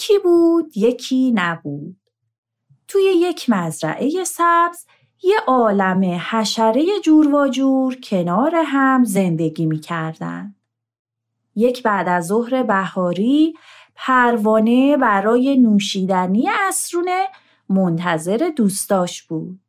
یکی بود یکی نبود توی یک مزرعه سبز یه عالم حشره جور و جور کنار هم زندگی می کردن. یک بعد از ظهر بهاری پروانه برای نوشیدنی اسرونه منتظر دوستاش بود.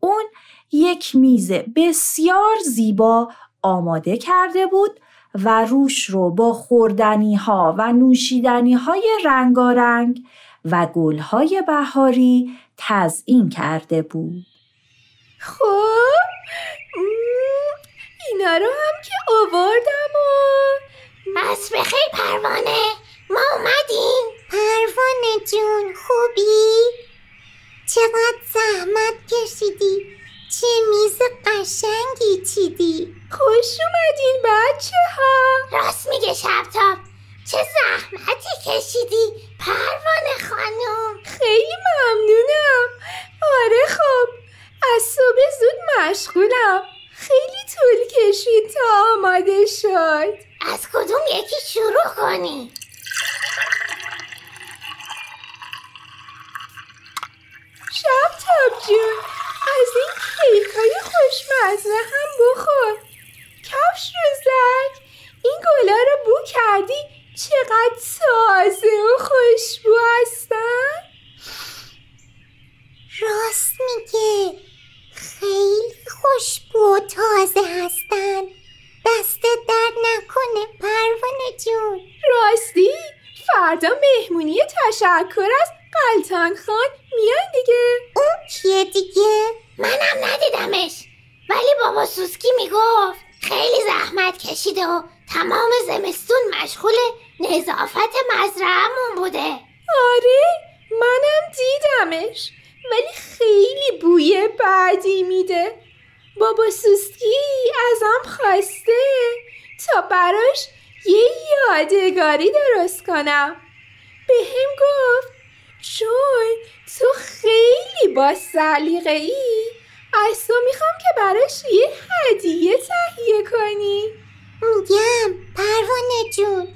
اون یک میز بسیار زیبا آماده کرده بود و روش رو با خوردنی ها و نوشیدنی های رنگارنگ و گل های بهاری تزئین کرده بود. خب اینا رو هم که آوردم و از بخیر پروانه ما اومدیم پروانه جون خوبی؟ چقدر زحمت کشیدی چه میز قشنگی چیدی. خوش اومدین بچه ها راست میگه شبتاب. چه زحمتی کشیدی پروانه خانم. خیلی ممنونم. آره خب از صبح زود مشغولم. خیلی طول کشید تا آماده شد. از کدوم یکی شروع کنی؟ شب تاب جون از این کیک های خوشمزه هم بخور. کفش زک این گلا رو بو کردی. چقدر تازه و خوشبو هستن. راست میگه. خیلی خوشبو و تازه هستن. دست درد نکنه پروانه جون. راستی فردا مهمونی تشکر از قلتان خان. میان دیگه. کیه دیگه؟ منم ندیدمش. ولی بابا سوسکی می‌گفت خیلی زحمت کشیده و تمام زمستون مشغول نظافت مزرعهمون بوده. آره منم دیدمش. ولی خیلی بوی بعدی میده. بابا سوسکی ازم خواسته تا براش یه یادگاری درست کنم. به هم گفت چون تو خیلی با سلیقه ای از تو می‌خوام که براش یه هدیه تهیه کنی. میگم پروانه جون.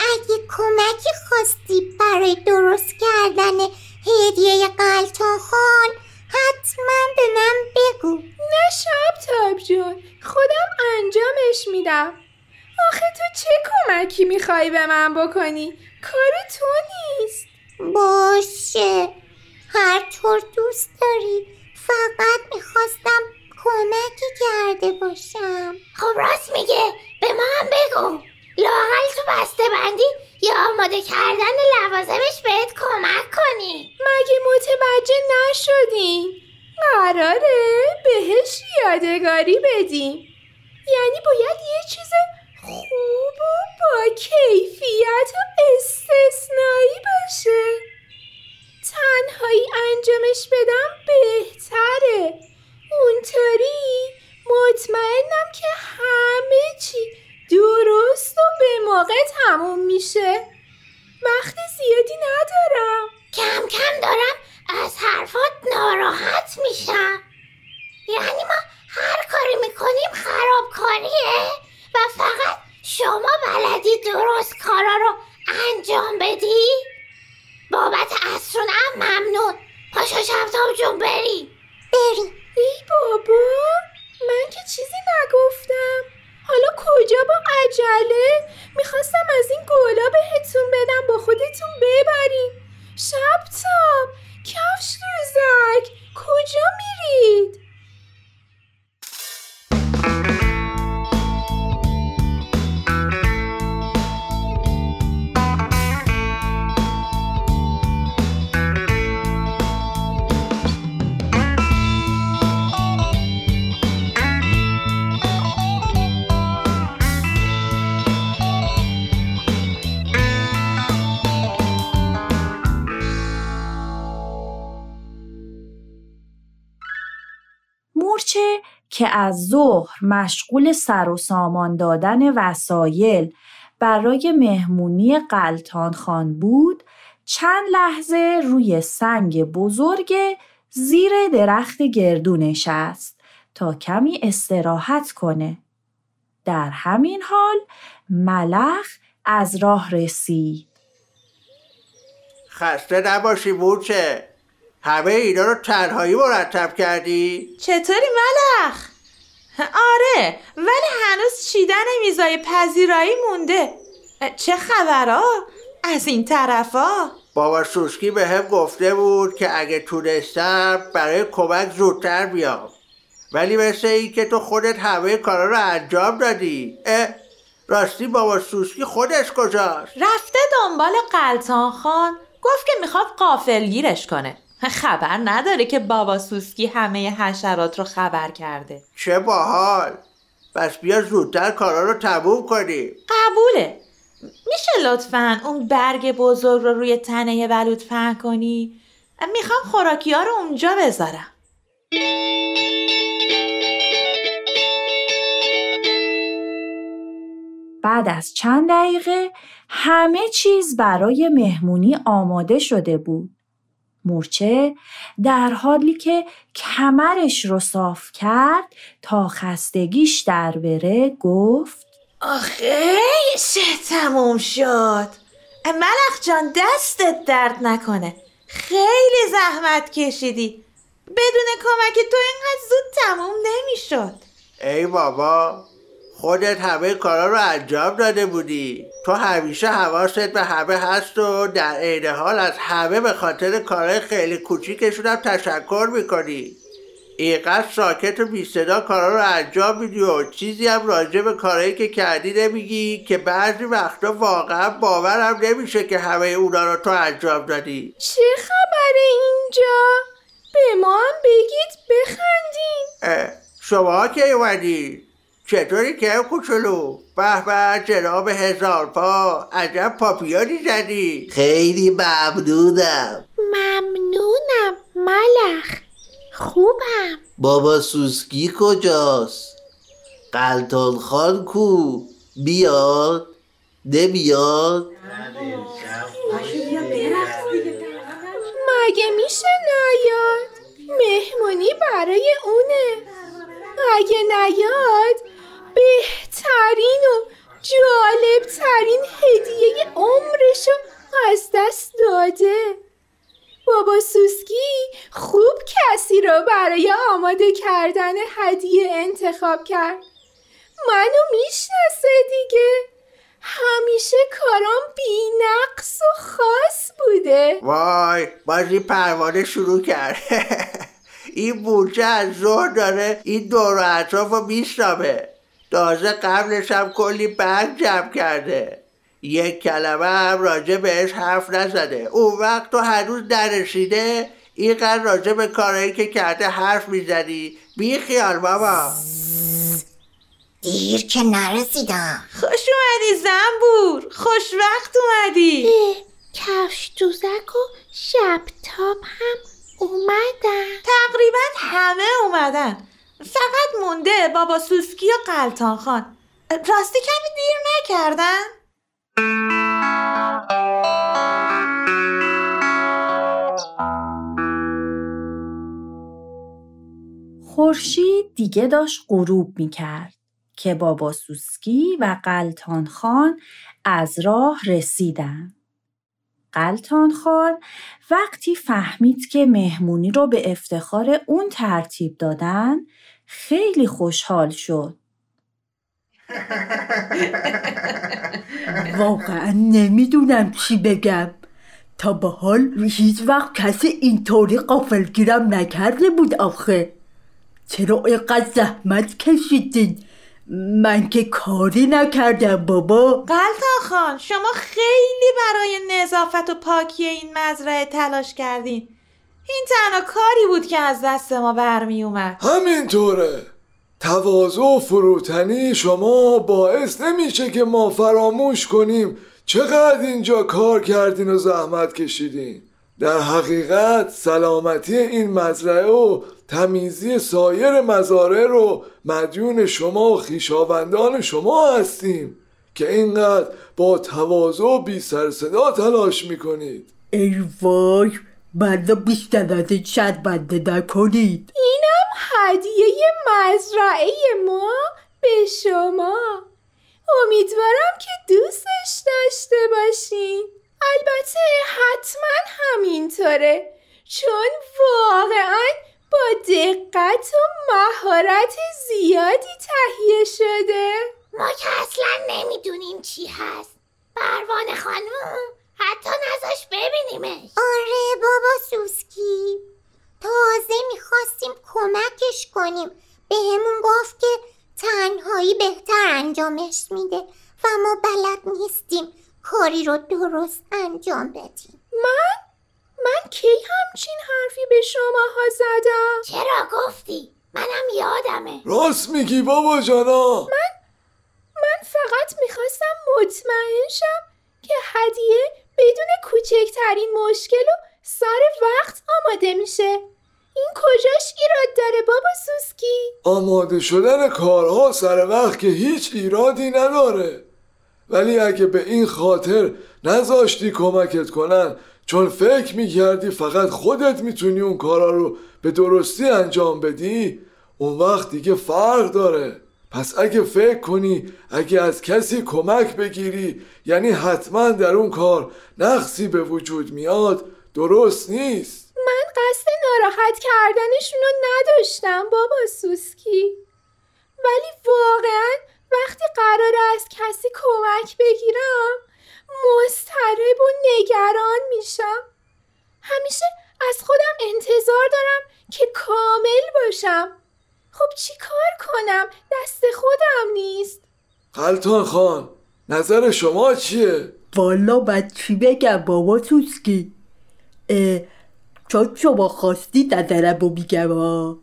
اگه کمکی خواستی برای درست کردن هدیه قلتا خان حتما به من بگو. نه شب تاب جون خودم انجامش میدم. آخه تو چه کمکی می‌خوای به من بکنی؟ کار تو نیست. باشه. هر طور دوست داری. فقط می‌خواستم کمکی کرده باشم. خب راست میگه. به ما هم بگو. لاغل تو بسته بندی یا آماده کردن لوازمش بهت کمک کنی. مگه متوجه نشدین؟ قراره بهش یادگاری بدیم. یعنی باید یه چیز خوب و با کیفیت و استثنایی باشه. تنهایی انجامش بدم بهتره اونطوری مطمئنم که همه چی درست و به موقع تموم میشه وقت زیادی ندارم کم کم دارم از حرفات ناراحت میشم یعنی ما هر کاری می‌کنیم خرابکاریه و فقط شما بلدی درست کارا رو انجام بدی؟ بابت هم ممنون. پاشا شبتاب جون بریم بریم ای بابا من که چیزی نگفتم. حالا کجا با عجله؟ می‌خواستم از این گلا بهتون بدم با خودتون ببریم شبتاب کفش دوزک. کجا میرید؟ که از ظهر مشغول سر و سامان دادن وسایل برای مهمونی قلتان خان بود چند لحظه روی سنگ بزرگ زیر درخت گردو نشست تا کمی استراحت کنه. در همین حال ملخ از راه رسید. خسته نباشی بوچه همه اینا رو تنهایی مرتب کردی؟ چطوری ملخ؟ آره ولی هنوز چیدن میزای پذیرایی مونده چه خبرها؟ از این طرفا؟ بابا سوسکی به هم گفته بود که اگه تونستم برای کمک زودتر بیام ولی مثل این که تو خودت همه کارا رو انجام دادی اه راستی بابا سوسکی خودش کجاست رفته دنبال قلتان خان گفت که می‌خواد قافل گیرش کنه خبر نداره که بابا سوسکی همه حشرات رو خبر کرده. چه باحال. پس بیا زودتر کارا رو تموم کنیم قبوله. میشه لطفا اون برگ بزرگ رو روی تنه بلوط پهن کنی؟ می‌خوام خوراکی ها رو اونجا بذارم. بعد از چند دقیقه همه چیز برای مهمونی آماده شده بود. مورچه در حالی که کمرش رو صاف کرد تا خستگیش در بره گفت آخه چه تموم شد. ملخ جان دستت درد نکنه. خیلی زحمت کشیدی. بدون کمک تو اینقدر زود تموم نمی‌شد. ای بابا خودت همه کارا رو انجام داده بودی. تو همیشه حواست به همه هست و در عین حال از همه به خاطر کارهای خیلی کوچیکشون هم تشکر می‌کنی. اینقدر ساکت و بی صدا کارا رو انجام میدی و چیزی هم راجع به کارهایی که کردی نمیگی که بعضی وقتا واقعا باورم نمیشه که همه اونا رو تو انجام دادی. چه خبره اینجا؟ به ما هم بگید بخندیم. شما که اومدید چطوری که کوچولو؟ به به جناب هزار پا. عجب پاپیانی زدی. خیلی ممنونم. ممنونم ملخ. خوبم. بابا سوسکی کجاست؟ قلتان خان کو؟ بیاد؟ نمیاد؟ مگه میشه نیاد؟ مهمونی برای اونه. اگه نیاد؟ بهترین و جالبترین هدیه عمرشو از دست داده. بابا سوسکی خوب کسی را برای آماده کردن هدیه انتخاب کرد. منو می‌شناسه دیگه. همیشه کارام بی نقص و خاص بوده. وای بازی پروانه شروع کرد. این بورچه از زور داره این دور اطراف رو میشنامه. تازه قبلش هم کلی برگ جمع کرده. یک کلمه هم راجع بهش حرف نزده. اون وقت تو هنوز نرسیده اینقدر راجع به کارهایی که کرده حرف می‌زنی بی خیال بابا. دیر که نرسیدم. خوش اومدی زنبور. خوش وقت اومدی. کفش دوزک و شبتاب هم اومدن. تقریبا همه اومدن. فقط مونده بابا سوسکی و قلتان خان راستی کمی دیر نکردن؟ خورشید دیگه داشت غروب می کرد که بابا سوسکی و قلتان خان از راه رسیدن. قلتان خان وقتی فهمید که مهمونی رو به افتخار اون ترتیب دادن خیلی خوشحال شد. واقعا نمی‌دونم چی بگم. تا به حال هیچ وقت کسی اینطوری قافلگیرم نکرده بود آخه. چرا اینقدر زحمت کشیدین؟ من که کاری نکردم بابا. قلتا خان شما خیلی برای نظافت و پاکی این مزرعه تلاش کردین. این تنها کاری بود که از دست ما برمی اومد. همینطوره. تواضع و فروتنی شما باعث نمیشه که ما فراموش کنیم چقدر اینجا کار کردین و زحمت کشیدین. در حقیقت سلامتی این مزرعه و تمیزی سایر مزارع رو مدیون شما و خیشاوندان شما هستیم که اینقدر با تواضع و بی سر صدا تلاش می‌کنید. ای وای بلا بیشتر از این شرمنده نکنید. اینم هدیه مزرعه ما به شما. امیدوارم که دوستش داشته باشین. البته حتما همینطوره چون واقعا با دقت و مهارت زیادی تهیه شده. ما که اصلا نمی‌دونیم چی هست. پروانه خانم حتی نذاش ببینیمش. آره بابا سوسکی تازه می‌خواستیم کنیم بهمون گفت که تنهایی بهتر انجامش میده و ما بلد نیستیم کاری رو درست انجام بدیم من؟ من کی همچین حرفی به شماها زدم؟ چرا گفتی؟ منم یادمه راست میگی بابا جانا من فقط می‌خواستم مطمئن شم که هدیه بدون کوچکترین مشکل و سر وقت آماده میشه این کجاش ایراد داره بابا سوسکی؟ آماده شدن کارها سر وقت که هیچ ایرادی نداره. ولی اگه به این خاطر نذاشتی کمکت کنن چون فکر می‌کردی فقط خودت می‌تونی اون کارا رو به درستی انجام بدی اون وقت دیگه فرق داره. پس اگه فکر کنی اگه از کسی کمک بگیری یعنی حتما در اون کار نقصی به وجود میاد درست نیست. من قصد ناراحت کردنشون رو نداشتم بابا سوسکی. ولی واقعا وقتی قرار از کسی کمک بگیرم مضطرب و نگران میشم. همیشه از خودم انتظار دارم که کامل باشم. خب چی کار کنم؟ دست خودم نیست. قلتان خان نظر شما چیه؟ والا من چی بگم بابا سوسکی؟ اه، چون شما خواستی نظرم رو میگم ها.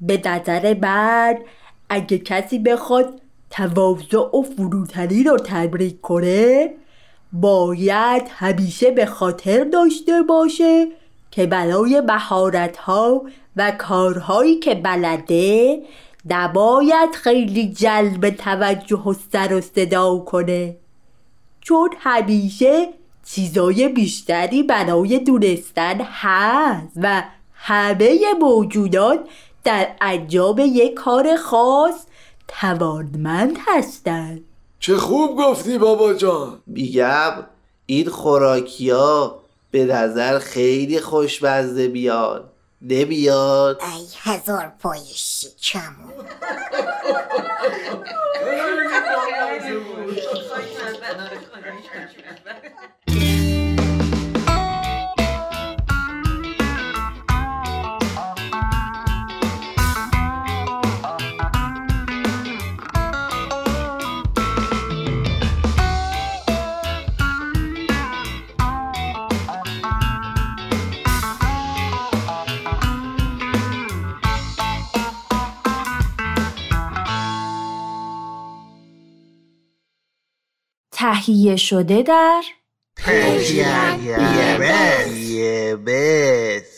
به نظر من اگه کسی بخواد تواضع و فروتنی رو تمرین کنه باید همیشه به خاطر داشته باشه که برای مهارت‌ها و کارهایی که بلده نباید خیلی جلب توجه و سر و صدا کنه چون همیشه چیزای بیشتری برای دونستن هست و همه موجودات در انجام یک کار خاص توانمند هستند. چه خوب گفتی بابا جان. میگم این خوراکی ها به نظر خیلی خوشمزه بیاد نمیاد؟ ای هزار پای شیکمون تهیه شده در یه بس.